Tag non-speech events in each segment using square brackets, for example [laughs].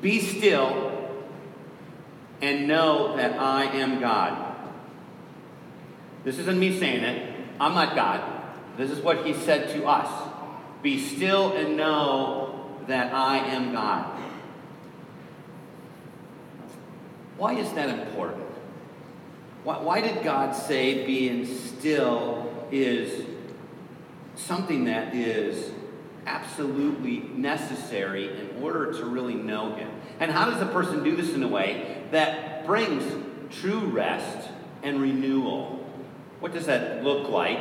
Be still and know that I am God. This isn't me saying it. I'm not God. This is what he said to us. Be still and know that I am God. Why is that important? Why, why did God say being still is something that is absolutely necessary in order to really know Him? And how does a person do this in a way that brings true rest and renewal? What does that look like?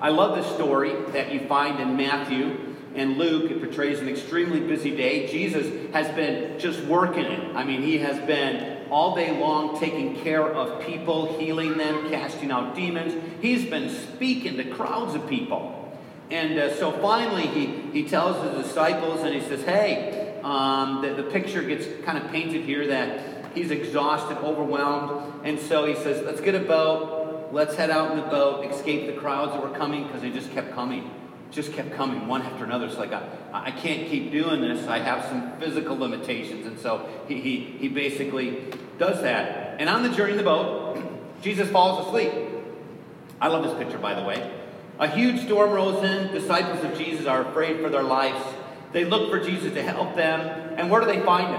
I love the story that you find in Matthew and Luke. It portrays an extremely busy day. Jesus has been just working it. I mean, he has been all day long taking care of people, healing them, casting out demons. He's been speaking to crowds of people. And uh, so finally, he, he tells his disciples and he says, Hey, um, the, the picture gets kind of painted here that he's exhausted, overwhelmed. And so he says, Let's get a boat let's head out in the boat, escape the crowds that were coming because they just kept coming. Just kept coming one after another. It's like, I, I can't keep doing this. I have some physical limitations. And so he, he, he basically does that. And on the journey in the boat, [clears throat] Jesus falls asleep. I love this picture, by the way. A huge storm rolls in. Disciples of Jesus are afraid for their lives. They look for Jesus to help them. And where do they find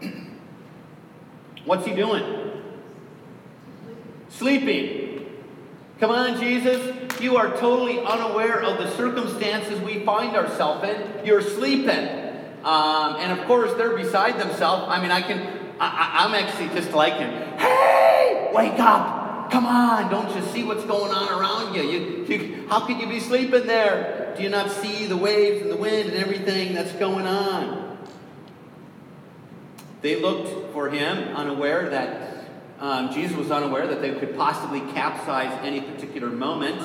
him? [clears throat] What's he doing? Sleeping. Come on, Jesus. You are totally unaware of the circumstances we find ourselves in. You're sleeping. Um, and of course, they're beside themselves. I mean, I can, I, am actually just like him. Hey, wake up. Come on. Don't you see what's going on around you? You, you? How could you be sleeping there? Do you not see the waves and the wind and everything that's going on? They looked for him, unaware that um, Jesus was unaware that they could possibly capsize any particular moment.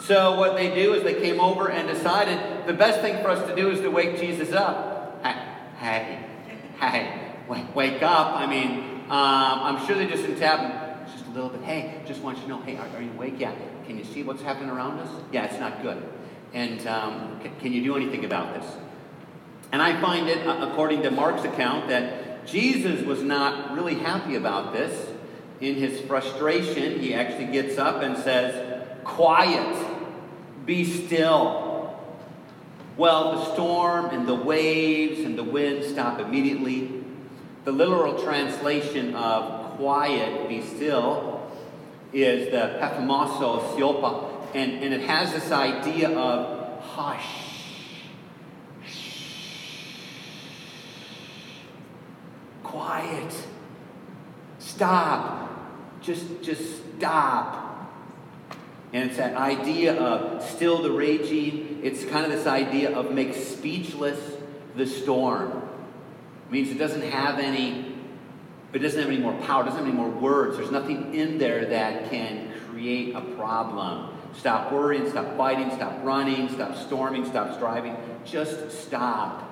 So what they do is they came over and decided the best thing for us to do is to wake Jesus up. Hey, hey, hey, wake, up. I mean, um, I'm sure they just didn't tap little bit. Hey, just want you to know, hey, are, are, you awake? Yeah. Can you see what's happening around us? Yeah, it's not good. And um, can, can you do anything about this? And I find it, uh, according to Mark's account, that Jesus was not really happy about this in his frustration, he actually gets up and says, Quiet, be still. Well, the storm and the waves and the wind stop immediately. The literal translation of quiet, be still, is the pephimaso siopa, and, and it has this idea of hush. Quiet. Stop just, just stop. And it's that idea of still the raging. It's kind of this idea of make speechless the storm. It means it doesn't have any, it doesn't have any more power, doesn't have any more words. There's nothing in there that can create a problem. Stop worrying, stop fighting, stop running, stop storming, stop striving. Just stop.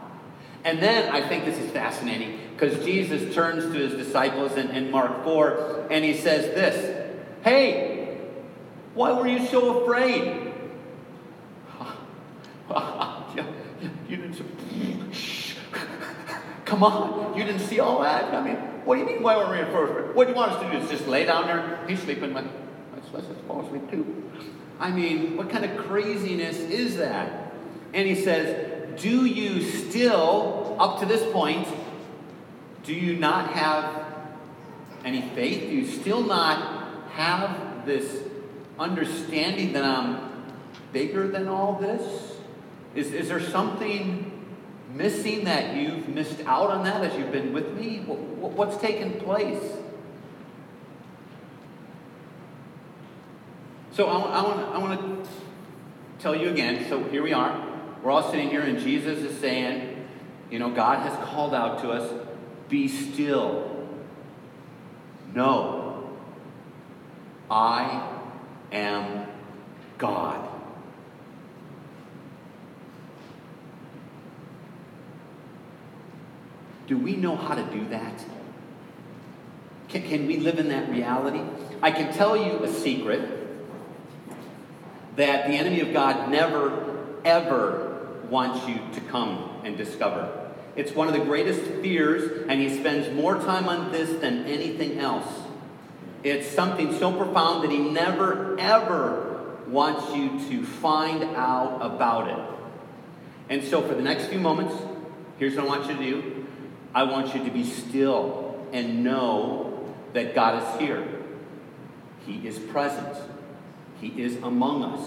And then I think this is fascinating because Jesus turns to his disciples in, in Mark 4 and he says this Hey, why were you so afraid? [laughs] you didn't Come on, you didn't see all that? I mean, what do you mean, why were we afraid? What do you want us to do? Is just lay down there? He's sleeping. Let's, let's just fall asleep too. I mean, what kind of craziness is that? And he says, do you still, up to this point, do you not have any faith? Do you still not have this understanding that I'm bigger than all this? Is, is there something missing that you've missed out on that as you've been with me? What's taken place? So I, I, want, I want to tell you again. So here we are. We're all sitting here, and Jesus is saying, you know, God has called out to us, be still. Know, I am God. Do we know how to do that? Can, can we live in that reality? I can tell you a secret that the enemy of God never, ever wants you to come and discover. It's one of the greatest fears, and he spends more time on this than anything else. It's something so profound that he never, ever wants you to find out about it. And so, for the next few moments, here's what I want you to do I want you to be still and know that God is here. He is present, He is among us.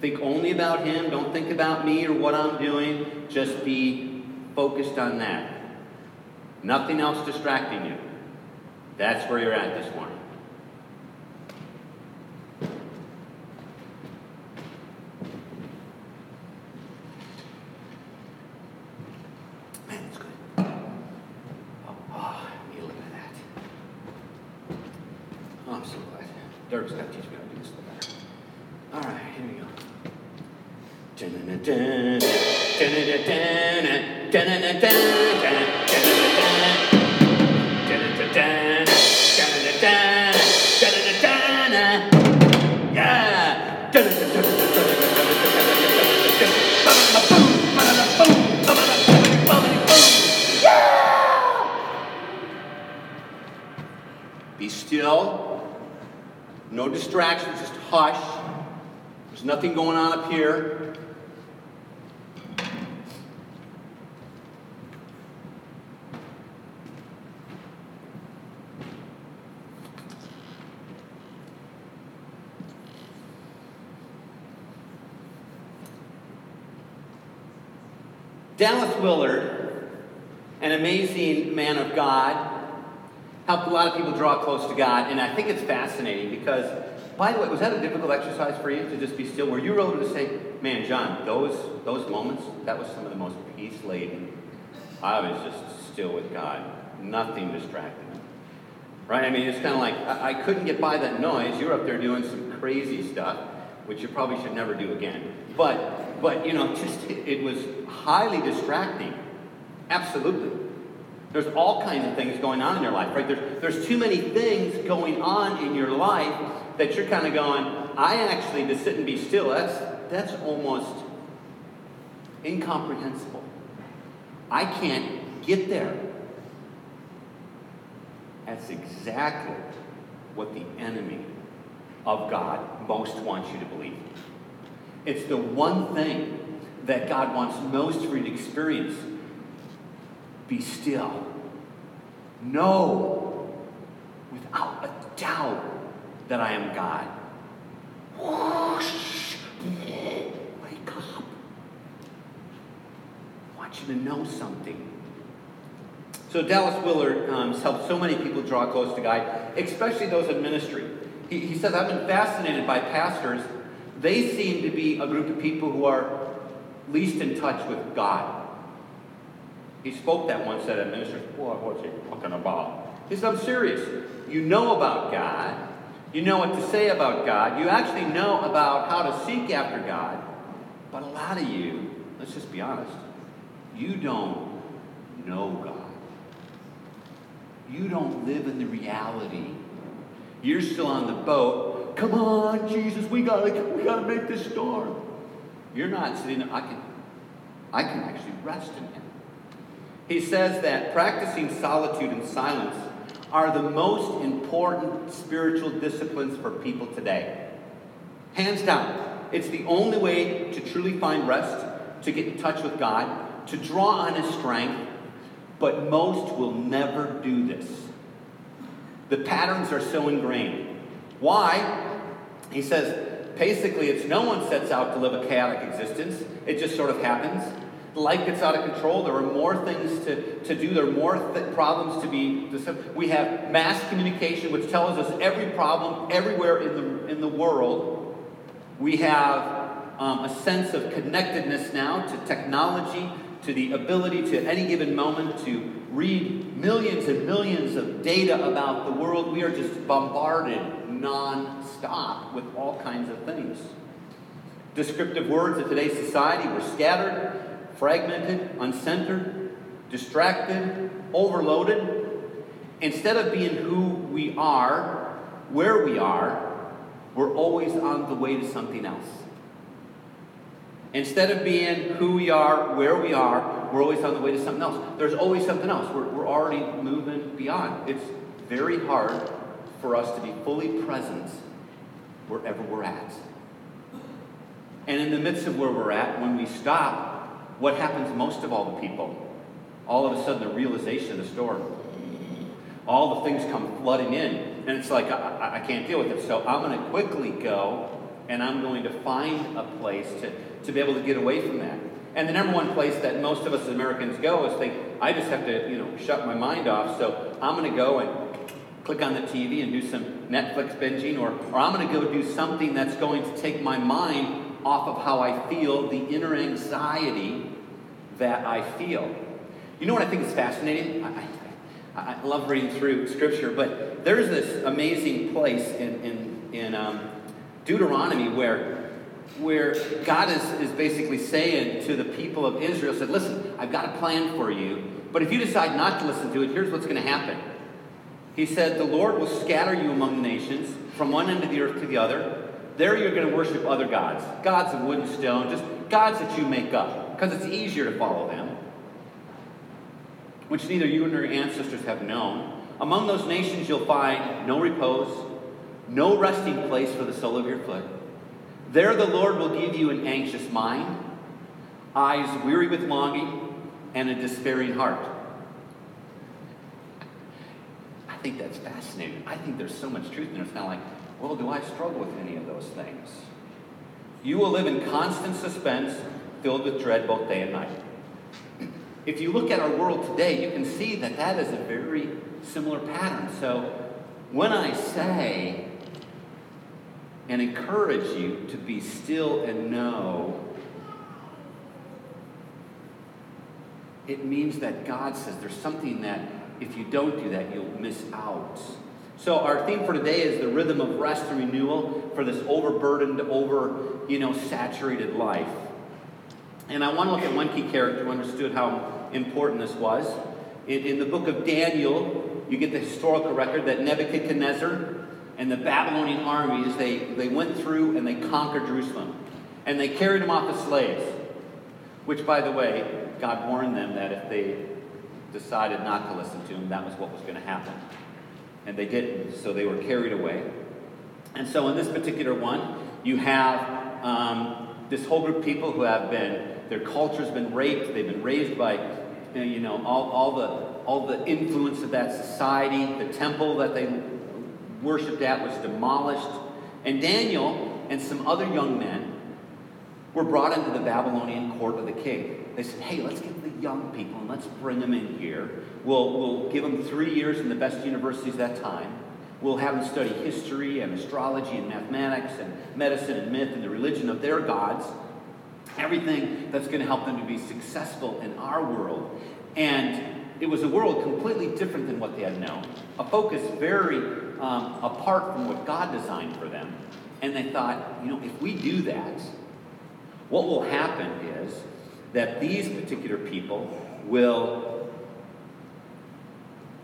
Think only about Him. Don't think about me or what I'm doing. Just be focused on that. Nothing else distracting you. That's where you're at this morning. Nothing going on up here. Dallas Willard, an amazing man of God, helped a lot of people draw close to God, and I think it's fascinating because, by the way, was that a difficult exercise for you to just be still? Were you able to say, "Man, John, those those moments, that was some of the most peace laden. I was just still with God, nothing distracted me." Right? I mean, it's kind of like I, I couldn't get by that noise. You were up there doing some crazy stuff, which you probably should never do again. But but you know, just it, it was highly distracting. Absolutely. There's all kinds of things going on in your life, right? There's, there's too many things going on in your life that you're kind of going, I actually, to sit and be still, that's, that's almost incomprehensible. I can't get there. That's exactly what the enemy of God most wants you to believe. It's the one thing that God wants most for you to experience. Be still. Know without a doubt that I am God. Whoosh. Wake up. I want you to know something. So Dallas Willard um, has helped so many people draw close to God, especially those in ministry. He, he says, I've been fascinated by pastors. They seem to be a group of people who are least in touch with God. He spoke that once at a minister. What, what's he talking about? He said, I'm serious. You know about God. You know what to say about God. You actually know about how to seek after God. But a lot of you, let's just be honest, you don't know God. You don't live in the reality. You're still on the boat. Come on, Jesus, we gotta we gotta make this storm. You're not sitting there. I can I can actually rest in him. He says that practicing solitude and silence are the most important spiritual disciplines for people today. Hands down. It's the only way to truly find rest, to get in touch with God, to draw on His strength, but most will never do this. The patterns are so ingrained. Why? He says, basically, it's no one sets out to live a chaotic existence, it just sort of happens. Life gets out of control. There are more things to, to do. There are more th- problems to be. We have mass communication, which tells us every problem everywhere in the, in the world. We have um, a sense of connectedness now to technology, to the ability to, at any given moment, to read millions and millions of data about the world. We are just bombarded non-stop with all kinds of things. Descriptive words of today's society were scattered, fragmented, uncentered, distracted, overloaded. Instead of being who we are, where we are, we're always on the way to something else. Instead of being who we are, where we are, we're always on the way to something else. There's always something else. We're, we're already moving beyond. It's very hard for us to be fully present wherever we're at. And in the midst of where we're at, when we stop, what happens most of all the people? All of a sudden, the realization of the storm. All the things come flooding in. And it's like, I, I can't deal with it. So I'm going to quickly go and I'm going to find a place to, to be able to get away from that. And the number one place that most of us as Americans go is think, I just have to, you know, shut my mind off. So I'm going to go and click on the TV and do some Netflix binging, or, or I'm going to go do something that's going to take my mind off of how I feel, the inner anxiety that I feel. You know what I think is fascinating? I, I, I love reading through Scripture, but there's this amazing place in, in, in um, Deuteronomy where, where God is, is basically saying to the people of Israel, said, listen, I've got a plan for you, but if you decide not to listen to it, here's what's going to happen. He said, the Lord will scatter you among the nations, from one end of the earth to the other, there you're going to worship other gods, gods of wood and stone, just gods that you make up, because it's easier to follow them, which neither you nor your ancestors have known. Among those nations you'll find no repose, no resting place for the sole of your foot. There the Lord will give you an anxious mind, eyes weary with longing, and a despairing heart. I think that's fascinating. I think there's so much truth in there. It's kind of like, well, do I struggle with any of those things? You will live in constant suspense, filled with dread both day and night. If you look at our world today, you can see that that is a very similar pattern. So when I say and encourage you to be still and know, it means that God says there's something that if you don't do that, you'll miss out. So our theme for today is the rhythm of rest and renewal for this overburdened, over, you know, saturated life. And I want to look at one key character who understood how important this was. In, in the book of Daniel, you get the historical record that Nebuchadnezzar and the Babylonian armies, they, they went through and they conquered Jerusalem. And they carried him off as slaves. Which, by the way, God warned them that if they decided not to listen to him, that was what was going to happen and they didn't, so they were carried away. And so in this particular one, you have um, this whole group of people who have been, their culture's been raped, they've been raised by, you know, all, all, the, all the influence of that society. The temple that they worshipped at was demolished. And Daniel and some other young men were brought into the Babylonian court of the king. They said, hey, let's get young people and let's bring them in here. We'll, we'll give them three years in the best universities that time. We'll have them study history and astrology and mathematics and medicine and myth and the religion of their gods. Everything that's going to help them to be successful in our world. And it was a world completely different than what they had known, a focus very um, apart from what God designed for them. And they thought, you know, if we do that, what will happen is that these particular people will,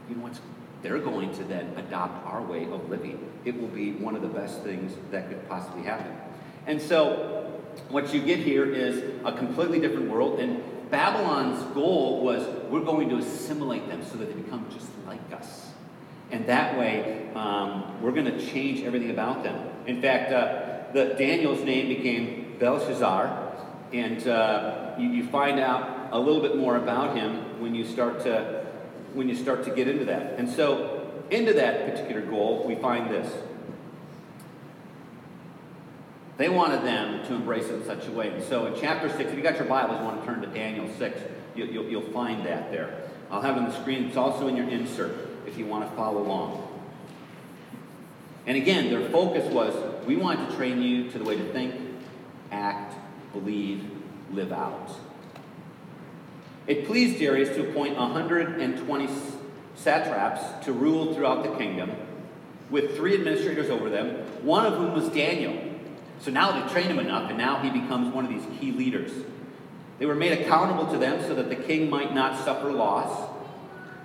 you know what's, they're going to then adopt our way of living. It will be one of the best things that could possibly happen. And so, what you get here is a completely different world, and Babylon's goal was we're going to assimilate them so that they become just like us. And that way, um, we're going to change everything about them. In fact, uh, the, Daniel's name became Belshazzar, and uh, you, you find out a little bit more about him when you start to when you start to get into that. And so, into that particular goal, we find this. They wanted them to embrace it in such a way. And so, in chapter 6, if you got your Bibles, you want to turn to Daniel 6, you, will you'll, you'll find that there. I'll have it on the screen. It's also in your insert if you want to follow along. And again, their focus was we want to train you to the way to think, act, believe, live out. It pleased Darius to appoint 120 satraps to rule throughout the kingdom, with three administrators over them, one of whom was Daniel. So now they trained him enough, and now he becomes one of these key leaders. They were made accountable to them so that the king might not suffer loss.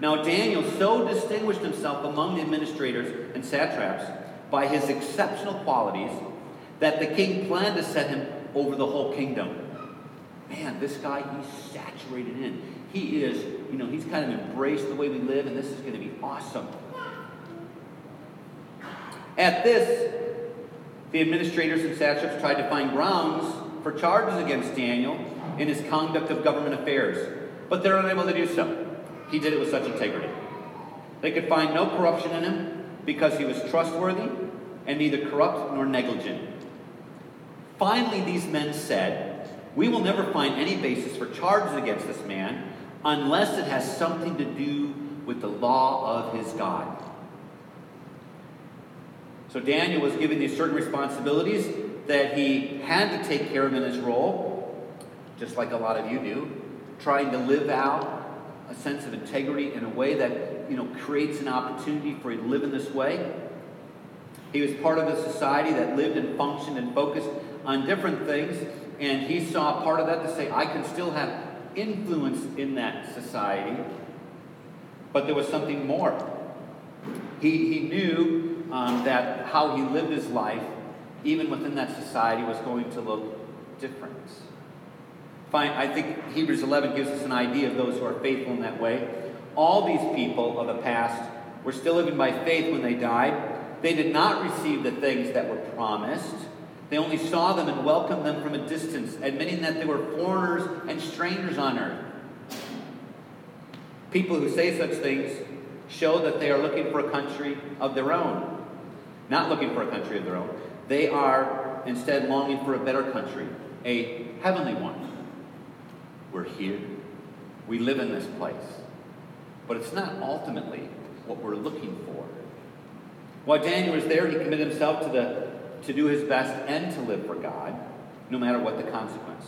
Now, Daniel so distinguished himself among the administrators and satraps by his exceptional qualities that the king planned to set him over the whole kingdom. man, this guy, he's saturated in. He is, you know, he's kind of embraced the way we live, and this is going to be awesome. At this, the administrators and satraps tried to find grounds for charges against Daniel in his conduct of government affairs, but they're unable to do so. He did it with such integrity. They could find no corruption in him because he was trustworthy and neither corrupt nor negligent. Finally, these men said, We will never find any basis for charges against this man unless it has something to do with the law of his God. So Daniel was given these certain responsibilities that he had to take care of in his role, just like a lot of you do, trying to live out a sense of integrity in a way that you know creates an opportunity for you to live in this way. He was part of a society that lived and functioned and focused on different things, and he saw part of that to say, I can still have influence in that society, but there was something more. He, he knew um, that how he lived his life, even within that society, was going to look different. Fine, I think Hebrews 11 gives us an idea of those who are faithful in that way. All these people of the past were still living by faith when they died. They did not receive the things that were promised. They only saw them and welcomed them from a distance, admitting that they were foreigners and strangers on earth. People who say such things show that they are looking for a country of their own, not looking for a country of their own. They are instead longing for a better country, a heavenly one. We're here, we live in this place, but it's not ultimately what we're looking for. While Daniel was there, he committed himself to the to do his best and to live for God, no matter what the consequence.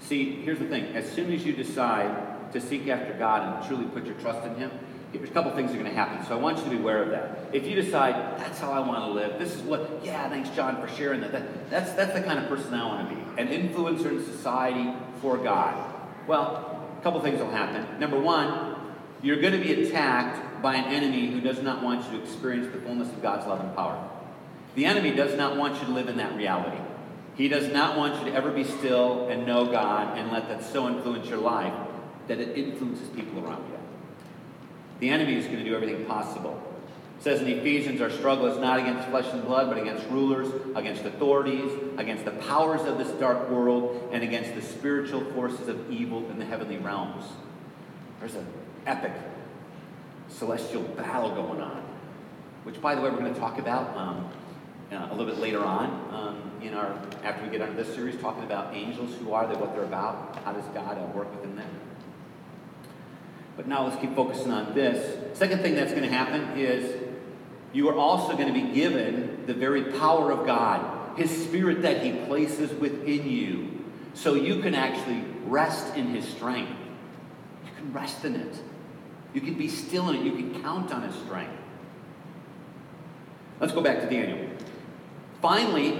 See, here's the thing as soon as you decide to seek after God and truly put your trust in Him, there's a couple things are going to happen. So I want you to be aware of that. If you decide that's how I want to live, this is what, yeah, thanks John for sharing that. that that's that's the kind of person I want to be, an influencer in society for God. Well, a couple things will happen. Number one, you're going to be attacked by an enemy who does not want you to experience the fullness of God's love and power. The enemy does not want you to live in that reality. He does not want you to ever be still and know God and let that so influence your life that it influences people around you. The enemy is going to do everything possible. It says in Ephesians, our struggle is not against flesh and blood, but against rulers, against authorities, against the powers of this dark world, and against the spiritual forces of evil in the heavenly realms. There's an epic celestial battle going on, which, by the way, we're going to talk about um, uh, a little bit later on um, in our after we get into this series, talking about angels. Who are they? What they're about? How does God uh, work within them? But now let's keep focusing on this. Second thing that's going to happen is you are also going to be given the very power of God, His Spirit that He places within you, so you can actually rest in His strength. You can rest in it. You can be still in it. You can count on His strength. Let's go back to Daniel. Finally,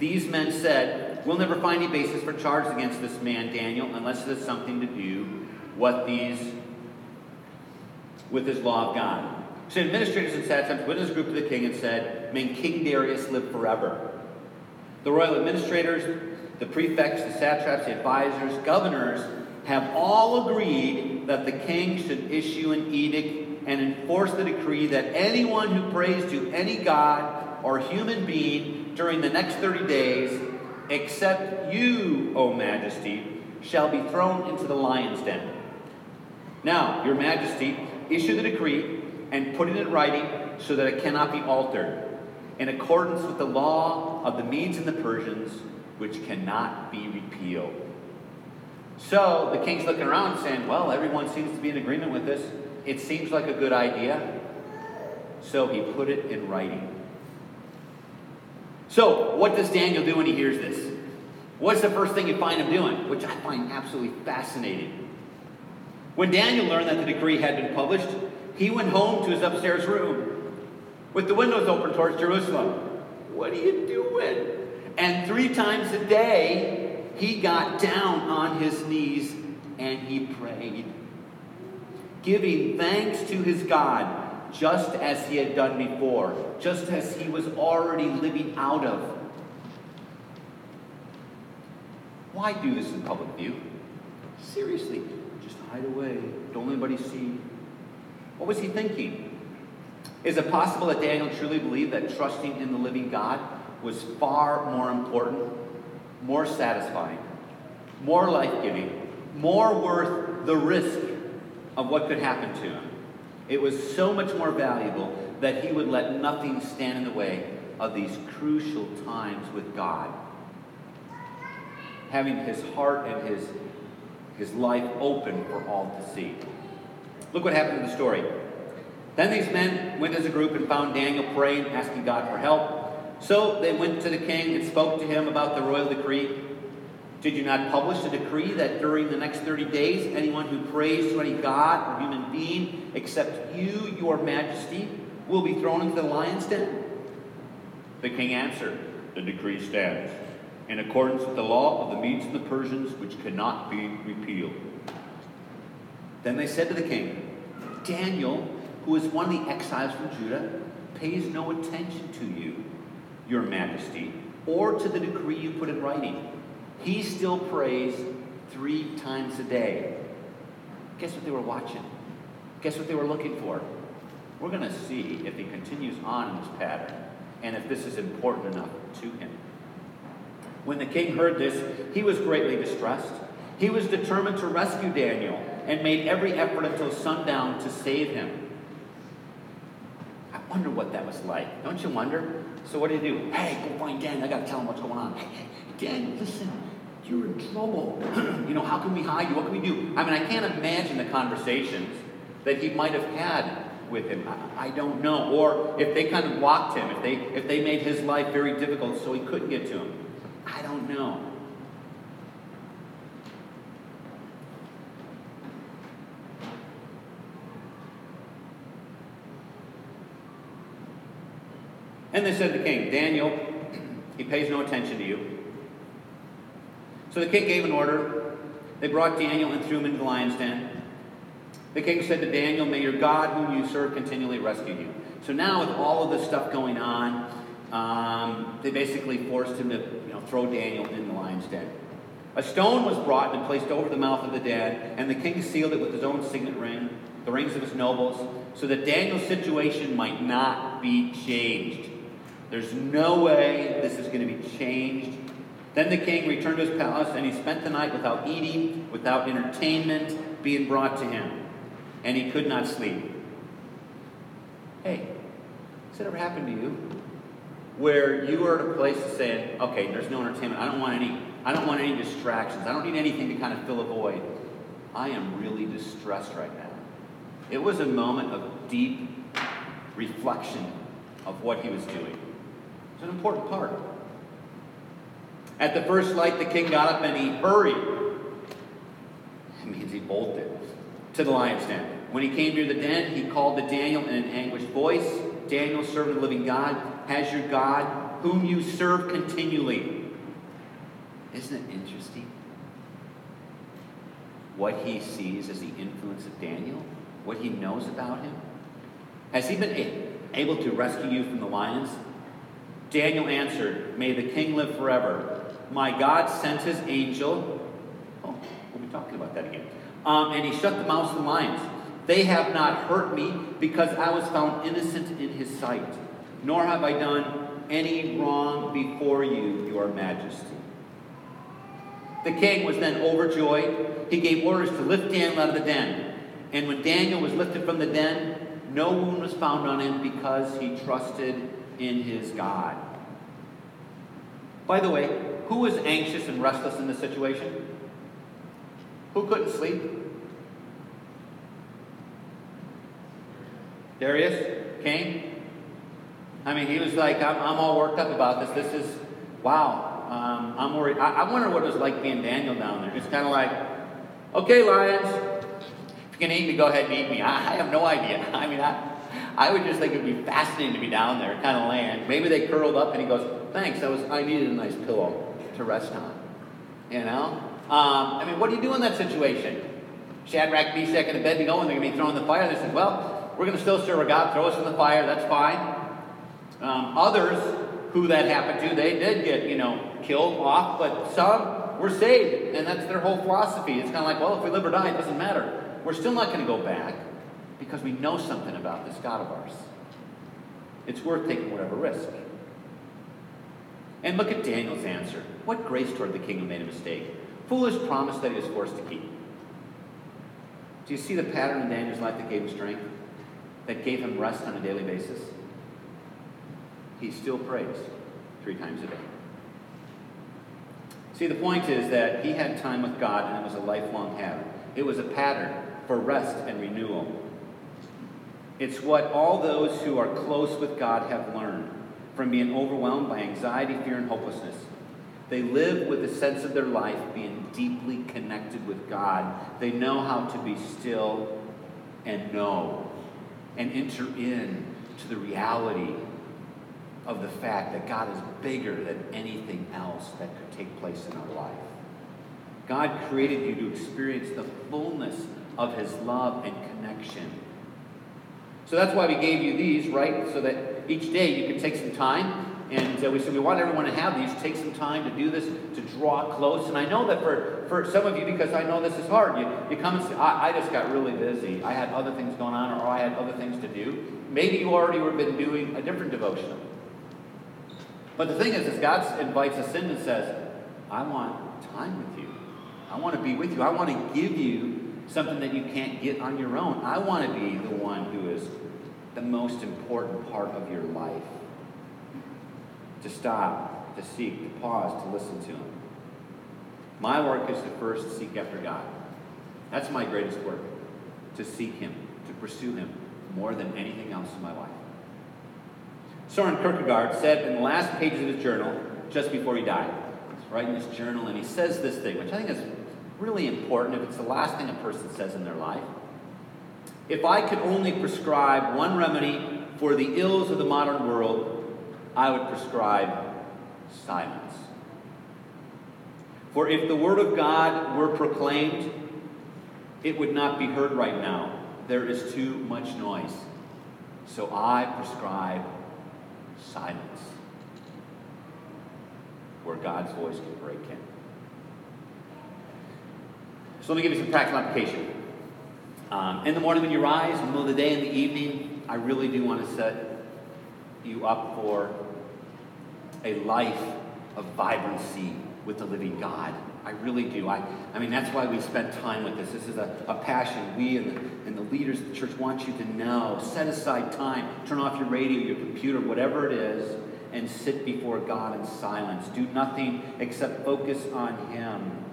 these men said, We'll never find any basis for charges against this man, Daniel, unless it has something to do what these with his law of God. So administrators and satraps went group to the king and said, May King Darius live forever. The royal administrators, the prefects, the satraps, the advisors, governors have all agreed that the king should issue an edict and enforce the decree that anyone who prays to any god or human being during the next 30 days, except you, O majesty, shall be thrown into the lion's den. Now, your majesty, issue the decree and put it in writing so that it cannot be altered, in accordance with the law of the Medes and the Persians, which cannot be repealed. So the king's looking around saying, Well, everyone seems to be in agreement with this. It seems like a good idea. So he put it in writing. So, what does Daniel do when he hears this? What's the first thing you find him doing? Which I find absolutely fascinating. When Daniel learned that the decree had been published, he went home to his upstairs room with the windows open towards Jerusalem. What are you doing? And three times a day, he got down on his knees and he prayed, giving thanks to his God just as he had done before, just as he was already living out of. Why do this in public view? Seriously, just hide away. Don't let anybody see. What was he thinking? Is it possible that Daniel truly believed that trusting in the living God was far more important, more satisfying, more life giving, more worth the risk of what could happen to him? It was so much more valuable that he would let nothing stand in the way of these crucial times with God. Having his heart and his, his life open for all to see. Look what happened in the story. Then these men went as a group and found Daniel praying, asking God for help. So they went to the king and spoke to him about the royal decree. Did you not publish a decree that during the next 30 days, anyone who prays to any god or human being except you, your majesty, will be thrown into the lion's den? The king answered, The decree stands, in accordance with the law of the Medes and the Persians, which cannot be repealed. Then they said to the king, Daniel, who is one of the exiles from Judah, pays no attention to you, your majesty, or to the decree you put in writing. He still prays three times a day. Guess what they were watching? Guess what they were looking for? We're going to see if he continues on in this pattern and if this is important enough to him. When the king heard this, he was greatly distressed. He was determined to rescue Daniel and made every effort until sundown to save him. I wonder what that was like. Don't you wonder? So what do you do? Hey, go find Daniel. I got to tell him what's going on. Hey, Daniel, listen. You're in trouble. [clears throat] you know, how can we hide you? What can we do? I mean, I can't imagine the conversations that he might have had with him. I, I, don't know. Or if they kind of blocked him, if they if they made his life very difficult so he couldn't get to him. I don't know. And they said to the king, Daniel, [clears throat] he pays no attention to you. So the king gave an order. They brought Daniel and threw him into the lion's den. The king said to Daniel, May your God, whom you serve, continually rescue you. So now, with all of this stuff going on, um, they basically forced him to you know, throw Daniel in the lion's den. A stone was brought and placed over the mouth of the den, and the king sealed it with his own signet ring, the rings of his nobles, so that Daniel's situation might not be changed. There's no way this is going to be changed. Then the king returned to his palace, and he spent the night without eating, without entertainment being brought to him and he could not sleep. Hey, has that ever happened to you? Where you are at a place of saying, okay, there's no entertainment. I don't want any, I don't want any distractions. I don't need anything to kind of fill a void. I am really distressed right now. It was a moment of deep reflection of what he was doing. It's an important part. At the first light, the king got up and he hurried. It means he bolted to the lion's den. When he came near the den, he called to Daniel in an anguished voice Daniel, servant of the living God, has your God, whom you serve continually. Isn't it interesting? What he sees as the influence of Daniel, what he knows about him. Has he been able to rescue you from the lions? Daniel answered, May the king live forever. My God sent his angel. Oh, we'll be talking about that again. Um, and he shut the mouths of the lions. They have not hurt me because I was found innocent in his sight, nor have I done any wrong before you, your majesty. The king was then overjoyed. He gave orders to lift Daniel out of the den. And when Daniel was lifted from the den, no wound was found on him because he trusted in his God. By the way, who was anxious and restless in this situation? Who couldn't sleep? Darius came. I mean, he was like, I'm, I'm all worked up about this. This is, wow. Um, I'm worried. I, I wonder what it was like being Daniel down there. It's kind of like, okay, lions, if you can eat me, go ahead and eat me. I, [laughs] I have no idea. [laughs] I mean, I, I would just think it would be fascinating to be down there, kind of land. Maybe they curled up and he goes, thanks, I, was, I needed a nice pillow to rest on. You know? Um, I mean, what do you do in that situation? Shadrach, Meshach, and Abednego, and they're going to be thrown in the fire. They said, well, we're going to still serve our God. Throw us in the fire. That's fine. Um, others who that happened to, they did get, you know, killed off. But some. We're saved. And that's their whole philosophy. It's kind of like, well, if we live or die, it doesn't matter. We're still not going to go back because we know something about this God of ours. It's worth taking whatever risk. And look at Daniel's answer. What grace toward the king who made a mistake? Foolish promise that he was forced to keep. Do you see the pattern in Daniel's life that gave him strength? That gave him rest on a daily basis? He still prays three times a day. See, the point is that he had time with God and it was a lifelong habit. It was a pattern for rest and renewal. It's what all those who are close with God have learned from being overwhelmed by anxiety, fear, and hopelessness. They live with a sense of their life being deeply connected with God. They know how to be still and know and enter in to the reality of the fact that God is bigger than anything else that could take place in our life. God created you to experience the fullness of His love and connection. So that's why we gave you these, right? So that each day you can take some time. And uh, we said we want everyone to have these. Take some time to do this, to draw close. And I know that for, for some of you, because I know this is hard, you, you come and say, I, I just got really busy. I had other things going on, or I had other things to do. Maybe you already have been doing a different devotional. But the thing is, is God invites us in and says, I want time with you. I want to be with you. I want to give you something that you can't get on your own. I want to be the one who is the most important part of your life. To stop, to seek, to pause, to listen to Him. My work is to first seek after God. That's my greatest work. To seek Him, to pursue Him more than anything else in my life. Soren Kierkegaard said in the last pages of his journal, just before he died, he's writing this journal and he says this thing, which I think is really important if it's the last thing a person says in their life. If I could only prescribe one remedy for the ills of the modern world, I would prescribe silence. For if the Word of God were proclaimed, it would not be heard right now. There is too much noise. So I prescribe silence, where God's voice can break in. So let me give you some practical application. Um, in the morning when you rise, in the middle of the day, in the evening, I really do want to set you up for a life of vibrancy with the living God. I really do. I, I mean, that's why we spent time with this. This is a, a passion. We and the, and the leaders of the church want you to know. Set aside time. Turn off your radio, your computer, whatever it is, and sit before God in silence. Do nothing except focus on Him.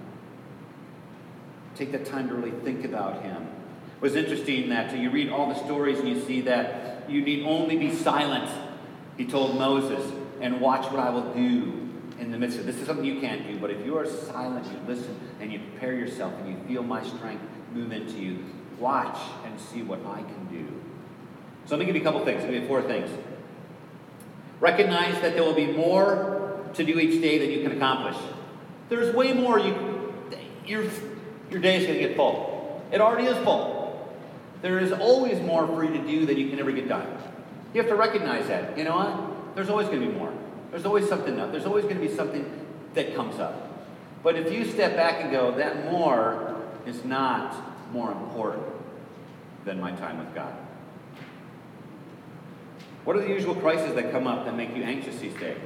Take that time to really think about Him. Was interesting that you read all the stories and you see that you need only be silent, he told Moses, and watch what I will do in the midst of this is something you can't do, but if you are silent, you listen and you prepare yourself and you feel my strength move into you, watch and see what I can do. So let me give you a couple things. You four things. Recognize that there will be more to do each day than you can accomplish. There's way more you your your day is going to get full. It already is full. There is always more for you to do than you can ever get done. You have to recognize that. You know what? There's always going to be more. There's always something up. There's always going to be something that comes up. But if you step back and go, that more is not more important than my time with God. What are the usual crises that come up that make you anxious these days?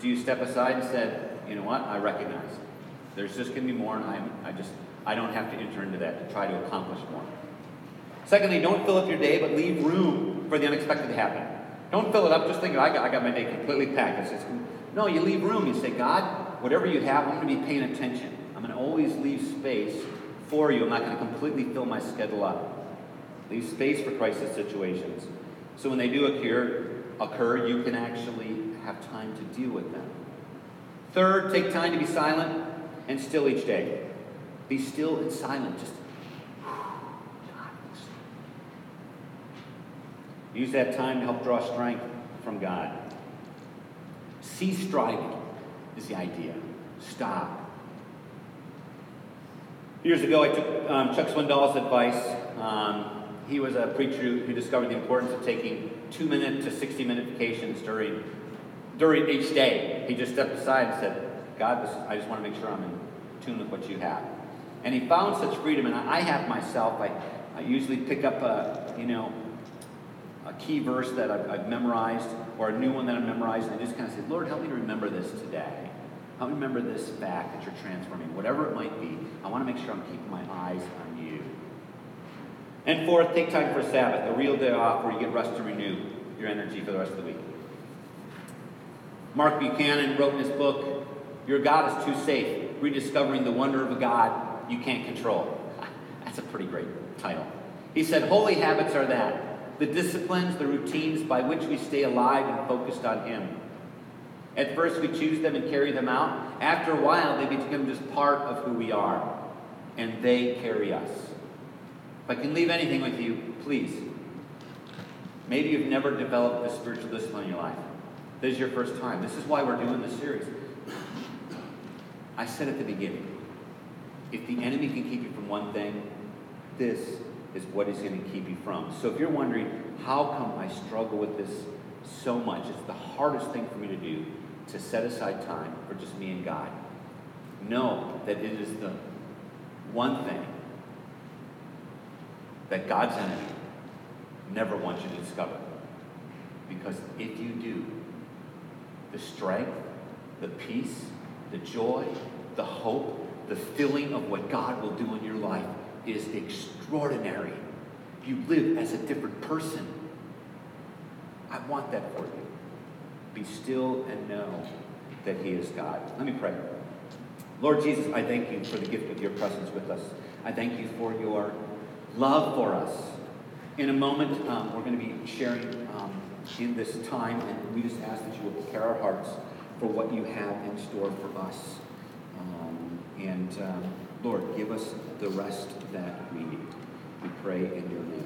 Do you step aside and say, you know what, I recognize there's just going to be more, and I'm, I just I don't have to enter into that to try to accomplish more. Secondly, don't fill up your day, but leave room for the unexpected to happen. Don't fill it up just thinking, I got, I got my day completely packed. Just, no, you leave room. You say, God, whatever you have, I'm going to be paying attention. I'm going to always leave space for you. I'm not going to completely fill my schedule up. Leave space for crisis situations. So when they do occur, occur, you can actually have time to deal with them. Third, take time to be silent and still each day. Be still and silent. Just Use that time to help draw strength from God. Cease striving is the idea. Stop. Years ago, I took um, Chuck Swindoll's advice. Um, he was a preacher who discovered the importance of taking two minute to 60 minute vacations during, during each day. He just stepped aside and said, God, I just want to make sure I'm in tune with what you have. And he found such freedom, and I have myself. I, I usually pick up a, you know, key verse that I've, I've memorized or a new one that I've memorized, and I just kind of say, Lord, help me to remember this today. Help me remember this fact that you're transforming. Whatever it might be, I want to make sure I'm keeping my eyes on you. And fourth, take time for Sabbath, a real day off where you get rest to renew your energy for the rest of the week. Mark Buchanan wrote in his book, Your God is too safe, rediscovering the wonder of a God you can't control. [laughs] That's a pretty great title. He said, Holy habits are that the disciplines, the routines by which we stay alive and focused on Him. At first, we choose them and carry them out. After a while, they become just part of who we are, and they carry us. If I can leave anything with you, please. Maybe you've never developed a spiritual discipline in your life. This is your first time. This is why we're doing this series. I said at the beginning if the enemy can keep you from one thing, this is what is going to keep you from. So if you're wondering, how come I struggle with this so much? It's the hardest thing for me to do to set aside time for just me and God. Know that it is the one thing that God's enemy never wants you to discover. Because if you do, the strength, the peace, the joy, the hope, the feeling of what God will do in your life is extraordinary. You live as a different person. I want that for you. Be still and know that He is God. Let me pray. Lord Jesus, I thank you for the gift of your presence with us. I thank you for your love for us. In a moment, um, we're going to be sharing um, in this time, and we just ask that you will prepare our hearts for what you have in store for us. Um, and um, Lord, give us the rest that we need. We pray in your name.